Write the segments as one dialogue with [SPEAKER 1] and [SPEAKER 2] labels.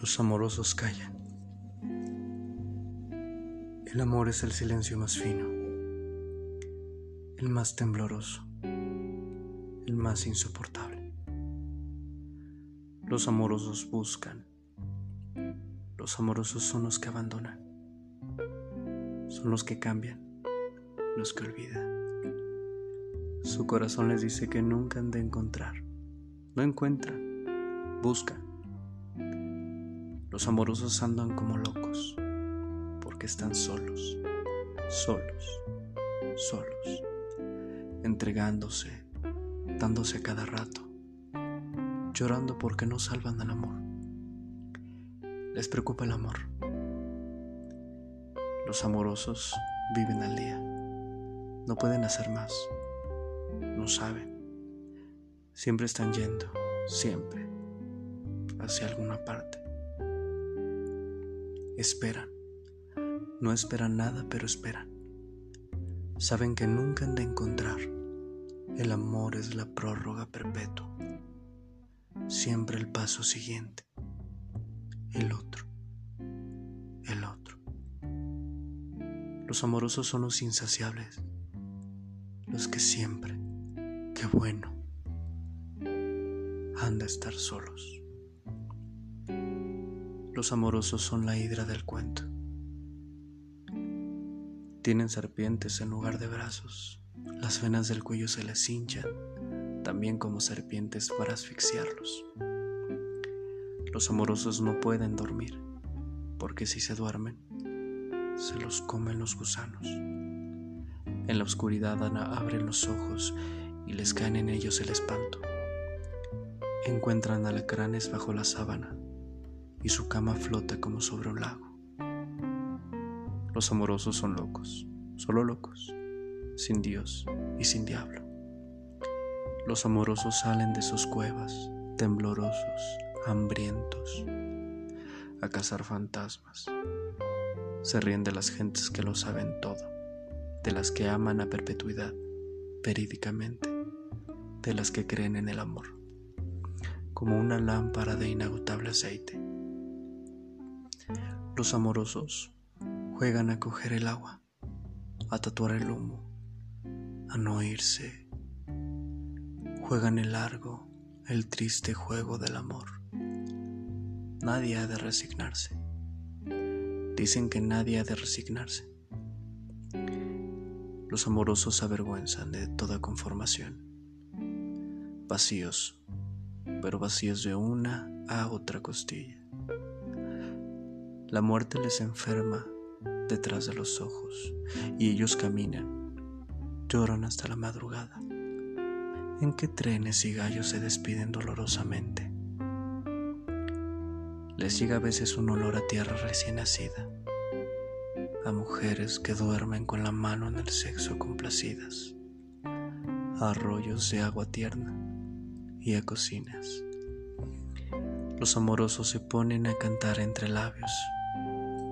[SPEAKER 1] Los amorosos callan. El amor es el silencio más fino, el más tembloroso, el más insoportable. Los amorosos buscan. Los amorosos son los que abandonan. Son los que cambian, los que olvidan. Su corazón les dice que nunca han de encontrar. No encuentran, buscan los amorosos andan como locos porque están solos, solos, solos, entregándose, dándose a cada rato, llorando porque no salvan al amor. Les preocupa el amor. Los amorosos viven al día, no pueden hacer más, no saben, siempre están yendo, siempre, hacia alguna parte. Esperan. No esperan nada, pero esperan. Saben que nunca han de encontrar. El amor es la prórroga perpetua. Siempre el paso siguiente. El otro. El otro. Los amorosos son los insaciables. Los que siempre, qué bueno, han de estar solos. Los amorosos son la hidra del cuento. Tienen serpientes en lugar de brazos. Las venas del cuello se les hinchan, también como serpientes para asfixiarlos. Los amorosos no pueden dormir, porque si se duermen, se los comen los gusanos. En la oscuridad abren los ojos y les caen en ellos el espanto. Encuentran alacranes bajo la sábana y su cama flota como sobre un lago. Los amorosos son locos, solo locos, sin Dios y sin diablo. Los amorosos salen de sus cuevas, temblorosos, hambrientos, a cazar fantasmas. Se ríen de las gentes que lo saben todo, de las que aman a perpetuidad, verídicamente, de las que creen en el amor, como una lámpara de inagotable aceite los amorosos juegan a coger el agua, a tatuar el humo, a no irse. Juegan el largo, el triste juego del amor. Nadie ha de resignarse. Dicen que nadie ha de resignarse. Los amorosos avergüenzan de toda conformación. Vacíos, pero vacíos de una a otra costilla. La muerte les enferma detrás de los ojos y ellos caminan, lloran hasta la madrugada. ¿En qué trenes y gallos se despiden dolorosamente? Les llega a veces un olor a tierra recién nacida, a mujeres que duermen con la mano en el sexo complacidas, a arroyos de agua tierna y a cocinas. Los amorosos se ponen a cantar entre labios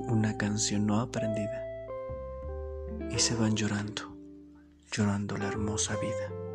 [SPEAKER 1] una canción no aprendida y se van llorando, llorando la hermosa vida.